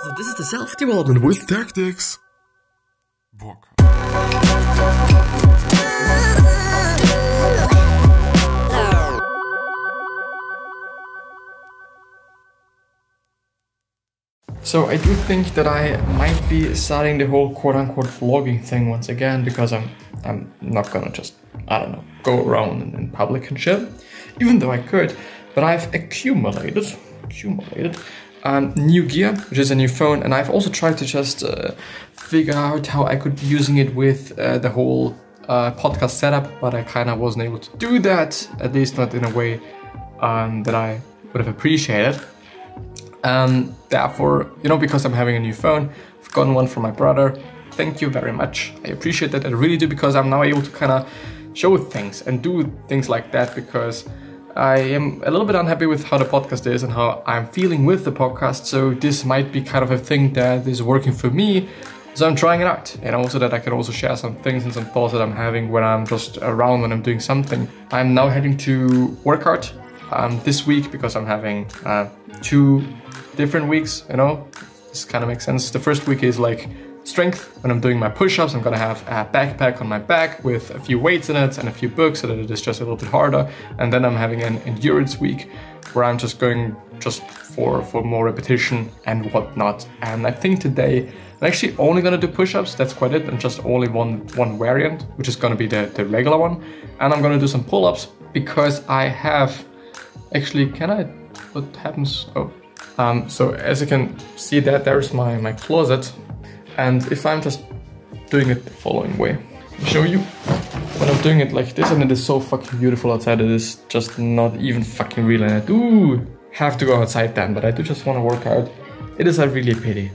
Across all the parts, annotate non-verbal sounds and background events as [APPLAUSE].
So this is the self-development with tactics. Bock. So I do think that I might be starting the whole quote-unquote vlogging thing once again because I'm I'm not gonna just I don't know go around in, in public and shit, even though I could. But I've accumulated accumulated um, new gear, which is a new phone, and I've also tried to just uh, figure out how I could be using it with uh, the whole uh, podcast setup, but I kind of wasn't able to do that, at least not in a way um, that I would have appreciated. Um, therefore, you know, because I'm having a new phone, I've gotten one from my brother. Thank you very much. I appreciate that. I really do because I'm now able to kind of show things and do things like that because I am a little bit unhappy with how the podcast is and how I'm feeling with the podcast. So this might be kind of a thing that is working for me. So I'm trying it out, and also that I can also share some things and some thoughts that I'm having when I'm just around when I'm doing something. I'm now heading to workout um, this week because I'm having uh, two different weeks. You know, this kind of makes sense. The first week is like strength. When I'm doing my push-ups, I'm gonna have a backpack on my back with a few weights in it and a few books so that it is just a little bit harder. And then I'm having an endurance week where I'm just going just for for more repetition and whatnot. And I think today I'm actually only gonna do push-ups. That's quite it, and just only one one variant, which is gonna be the the regular one. And I'm gonna do some pull-ups because I have actually can I what happens oh um, so as you can see that there's my my closet and if I'm just doing it the following way I'll show you. When I'm doing it like this and it is so fucking beautiful outside it is just not even fucking real and I do have to go outside then but I do just want to work out. It is a really pity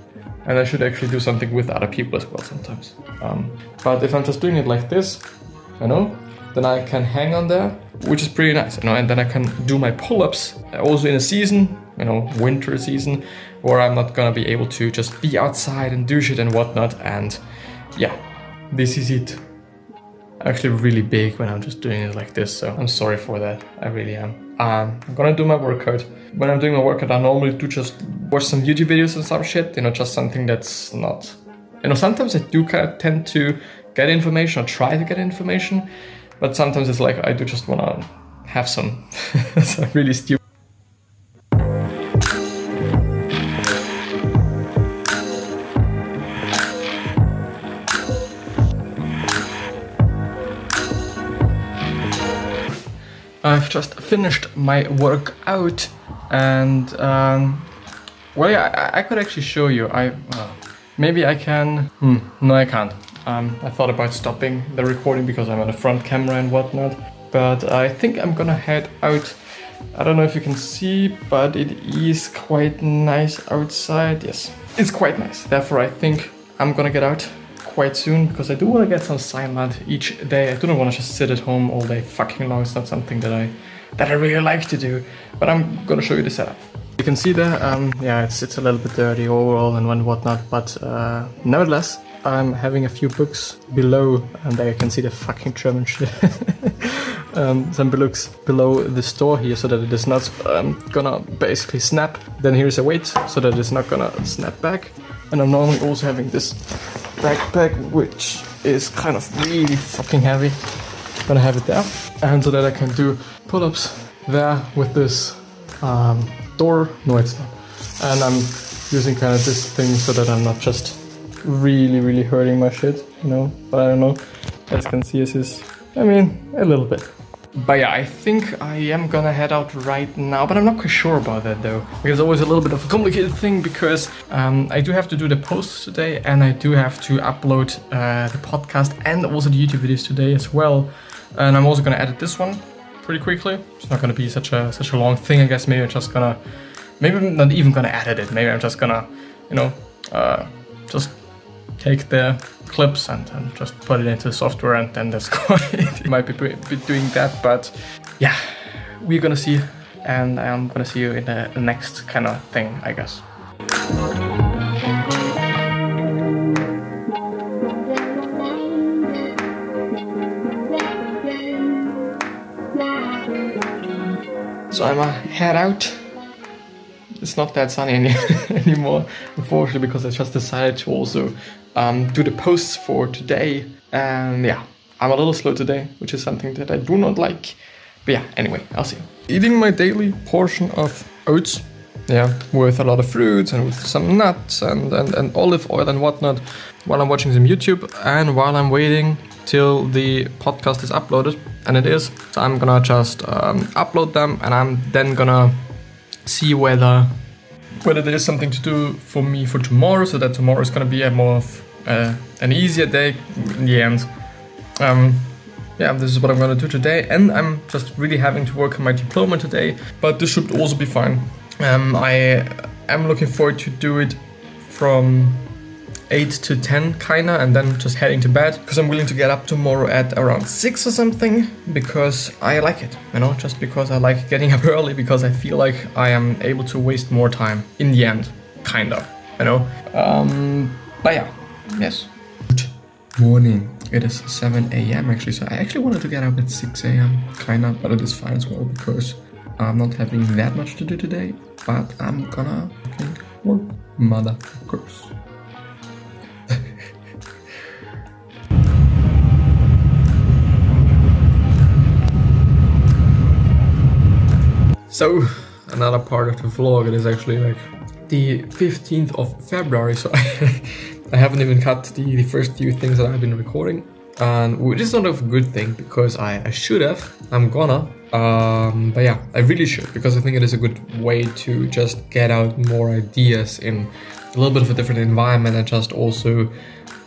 and I should actually do something with other people as well sometimes. Um, but if I'm just doing it like this you know then I can hang on there, which is pretty nice, you know, and then I can do my pull-ups. Also in a season, you know, winter season, where I'm not gonna be able to just be outside and do shit and whatnot, and yeah, this is it. Actually really big when I'm just doing it like this, so I'm sorry for that, I really am. Um, I'm gonna do my workout. When I'm doing my workout, I normally do just watch some YouTube videos and some shit, you know, just something that's not, you know, sometimes I do kind of tend to get information or try to get information, but sometimes it's like I do just want to have some, [LAUGHS] some really stupid. Finished my workout and um, well yeah I, I, could actually show you I uh, maybe I can hmm, no I can't um, I thought about stopping the recording because I'm on a front camera and whatnot, but I think I'm gonna head out. I don't know if you can see, but it is quite nice outside. Yes, it's quite nice. Therefore, I think I'm gonna get out quite soon because I do want to get some sunlight each day. I do not want to just sit at home all day fucking long. It's not something that I that I really like to do. But I'm gonna show you the setup. You can see there, um, yeah, it's it's a little bit dirty overall and whatnot, but uh, nevertheless, I'm having a few books below, and there you can see the fucking German shit. [LAUGHS] um, some books below the store here, so that it is not um, gonna basically snap. Then here's a weight, so that it's not gonna snap back. And I'm normally also having this backpack, which is kind of really fucking heavy. Gonna have it there, and so that I can do pull-ups there with this um, door. No, it's not. And I'm using kind of this thing so that I'm not just really, really hurting my shit, you know. But I don't know. As you can see, this is, I mean, a little bit. But yeah, I think I am gonna head out right now, but I'm not quite sure about that though. Because it's always a little bit of a complicated thing because um, I do have to do the posts today and I do have to upload uh, the podcast and also the YouTube videos today as well. And I'm also gonna edit this one pretty quickly. It's not gonna be such a such a long thing, I guess. Maybe I'm just gonna, maybe I'm not even gonna edit it. Maybe I'm just gonna, you know, uh, just take the clips and, and just put it into the software and then that's [LAUGHS] it. might be, be doing that, but yeah, we're gonna see and I'm gonna see you in the next kind of thing, I guess. So I'm gonna head out. It's not that sunny any, [LAUGHS] anymore, unfortunately, because I just decided to also um, do the posts for today. And yeah, I'm a little slow today, which is something that I do not like. But yeah, anyway, I'll see. You. Eating my daily portion of oats, yeah, with a lot of fruits and with some nuts and, and, and olive oil and whatnot while I'm watching some YouTube and while I'm waiting till the podcast is uploaded. And it is. So I'm gonna just um, upload them and I'm then gonna see whether whether there is something to do for me for tomorrow so that tomorrow is gonna be a more of uh, an easier day in the end. Um, yeah, this is what I'm gonna do today, and I'm just really having to work on my diploma today, but this should also be fine. Um, I am looking forward to do it from 8 to 10 kinda and then just heading to bed because I'm willing to get up tomorrow at around 6 or something because I like it, you know, just because I like getting [LAUGHS] up early because I feel like I am able to waste more time in the end, kinda, you know. Um, but yeah, yes. Good morning. It is 7 a.m. actually, so I actually wanted to get up at 6 a.m. kinda, but it is fine as well because I'm not having that much to do today, but I'm gonna work, motherfuckers. So, another part of the vlog, it is actually like the 15th of February, so I [LAUGHS] I haven't even cut the, the first few things that I've been recording. And which is not a good thing because I, I should have, I'm gonna. Um, but yeah, I really should because I think it is a good way to just get out more ideas in a little bit of a different environment and just also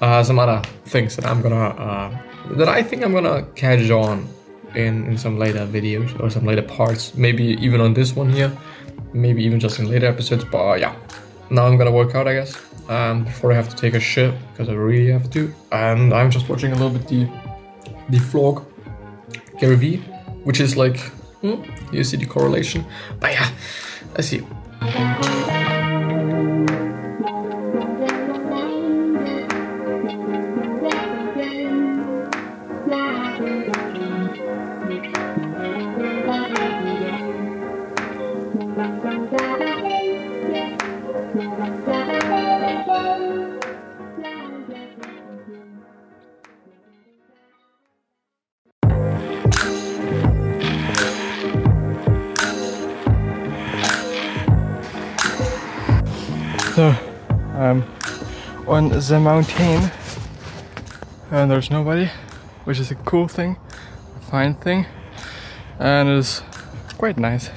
uh, some other things that I'm gonna, uh, that I think I'm gonna catch on in, in some later videos or some later parts. Maybe even on this one here. Maybe even just in later episodes. But yeah, now I'm gonna work out, I guess. Um, before I have to take a shit because I really have to. And I'm just watching a little bit the the vlog Gary Vee, which is like hmm, you see the correlation. But yeah, I see. So, on the mountain, and there's nobody, which is a cool thing, a fine thing, and it's quite nice.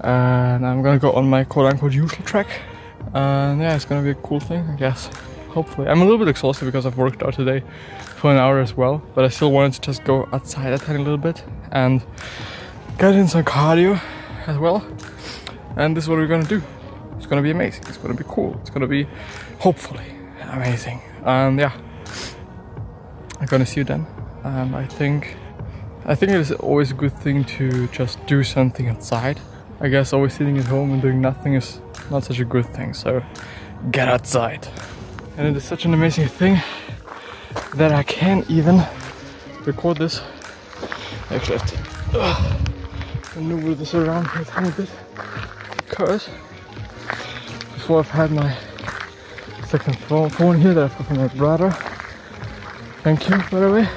And I'm gonna go on my quote-unquote usual track, and yeah, it's gonna be a cool thing, I guess. Hopefully, I'm a little bit exhausted because I've worked out today for an hour as well, but I still wanted to just go outside a tiny little bit and get in some cardio as well. And this is what we're gonna do. It's gonna be amazing. It's gonna be cool. It's gonna be hopefully amazing. And yeah, I'm gonna see you then. And I think I think it is always a good thing to just do something outside. I guess always sitting at home and doing nothing is not such a good thing. So get outside. And it is such an amazing thing that I can't even record this. I actually have to uh, maneuver this around here a bit because before I've had my second phone, here that I've got from my brother. Thank you, by the way.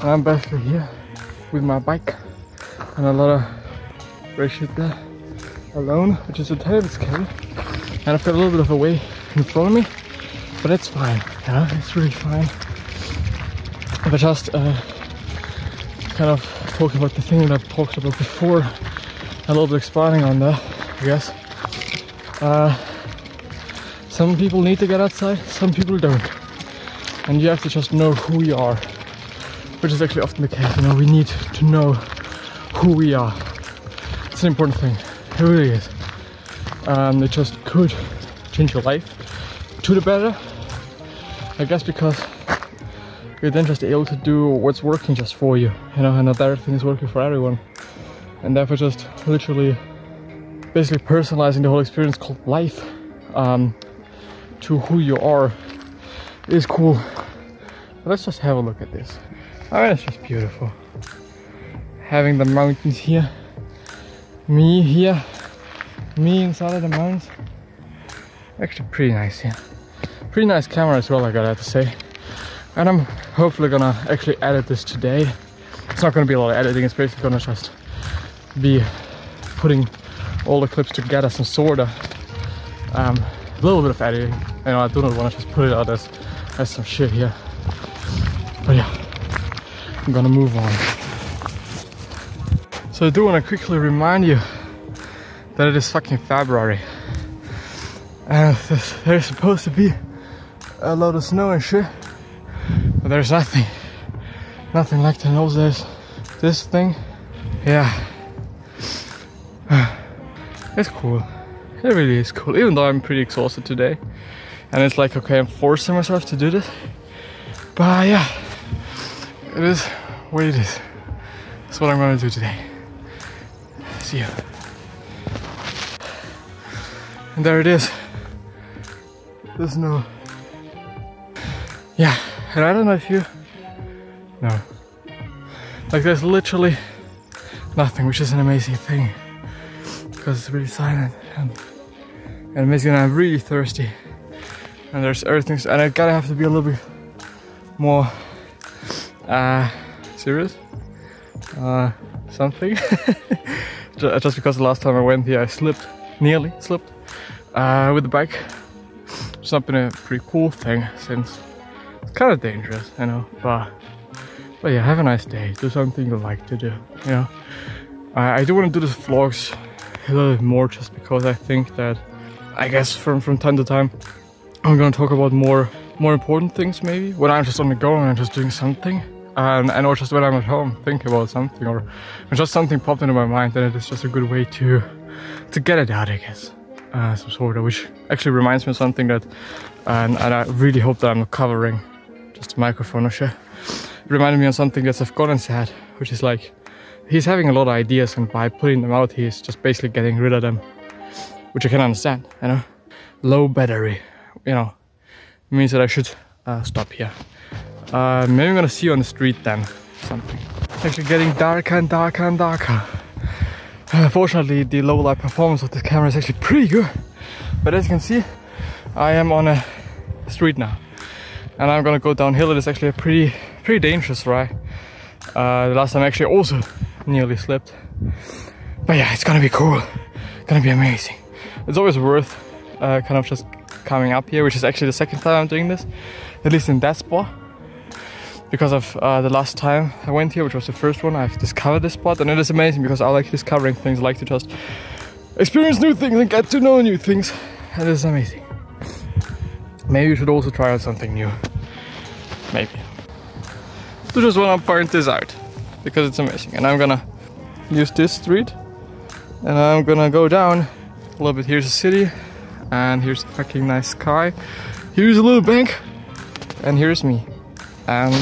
And I'm basically here with my bike and a lot of red shit there alone, which is a tiny bit scary. And I've got a little bit of a way in front of me, but it's fine. Yeah, it's really fine. But just uh, kind of talking about the thing that I've talked about before, a little bit expanding on that, I guess. Uh, some people need to get outside, some people don't. And you have to just know who you are. Which is actually often the case, you know, we need to know who we are. It's an important thing. It really is. Um, it just could change your life to the better. I guess because you're then just able to do what's working just for you, you know, and not everything is working for everyone. And therefore just literally basically personalizing the whole experience called life um, to who you are is cool. But let's just have a look at this. I mean, it's just beautiful. Having the mountains here, me here, me inside of the mountains. Actually, pretty nice here. Pretty nice camera as well, I gotta have to say. And I'm hopefully gonna actually edit this today. It's not gonna be a lot of editing, it's basically gonna just be putting all the clips together, some sort of um, a little bit of editing. You know, I do not want to just put it out as, as some shit here. But yeah, I'm gonna move on. So I do want to quickly remind you that it is fucking February. And there's, there's supposed to be a lot of snow and shit. But there's nothing. Nothing like the nose. There's this thing. Yeah. [SIGHS] It's cool. It really is cool. Even though I'm pretty exhausted today. And it's like, okay, I'm forcing myself to do this. But uh, yeah, it is what it is. That's what I'm gonna do today. See you. And there it is. There's no. Yeah, and I don't know if you. No. Like there's literally nothing, which is an amazing thing. Because it's really silent and, and I'm really thirsty. And there's other things, and I gotta have to be a little bit more uh, serious. Uh, something. [LAUGHS] Just because the last time I went here, I slipped, nearly slipped, uh, with the bike. It's not been a pretty cool thing since it's kind of dangerous, you know. But but yeah, have a nice day. Do something you like to do, you know. I, I do want to do these vlogs a little bit more just because I think that I guess from from time to time I'm gonna talk about more more important things maybe. When I'm just on the go and I'm just doing something and, and or just when I'm at home thinking about something or just something popped into my mind then it is just a good way to to get it out I guess. Uh, some sort of which actually reminds me of something that and, and I really hope that I'm not covering just a microphone or shit. It reminded me of something that Godin said which is like he's having a lot of ideas and by putting them out he's just basically getting rid of them which I can understand you know. Low battery you know. Means that I should uh, stop here. Uh, maybe I'm gonna see you on the street then something. It's actually getting darker and darker and darker. Uh, fortunately the low light performance of this camera is actually pretty good. But as you can see I am on a street now. And I'm gonna go downhill. It is actually a pretty pretty dangerous ride. Uh, the last time I actually also nearly slipped. But yeah, it's gonna be cool. Gonna be amazing. It's always worth uh, kind of just coming up here, which is actually the second time I'm doing this, at least in that spot. Because of uh, the last time I went here, which was the first one, I've discovered this spot, and it is amazing because I like discovering things, I like to just experience new things and get to know new things, and it is amazing. Maybe you should also try out something new. Maybe. So just wanna point this out because it's amazing. And I'm gonna use this street and I'm gonna go down little bit. Here's the city and here's a fucking nice sky. Here's a little bank and here's me. And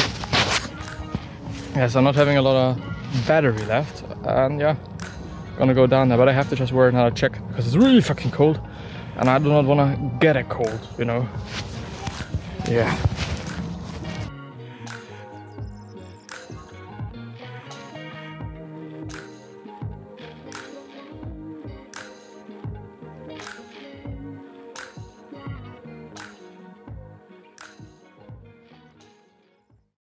yes, I'm not having a lot of battery left and yeah, gonna go down there. But I have to just wear another jacket because it's really fucking cold and I do not wanna get a cold, you know. Yeah.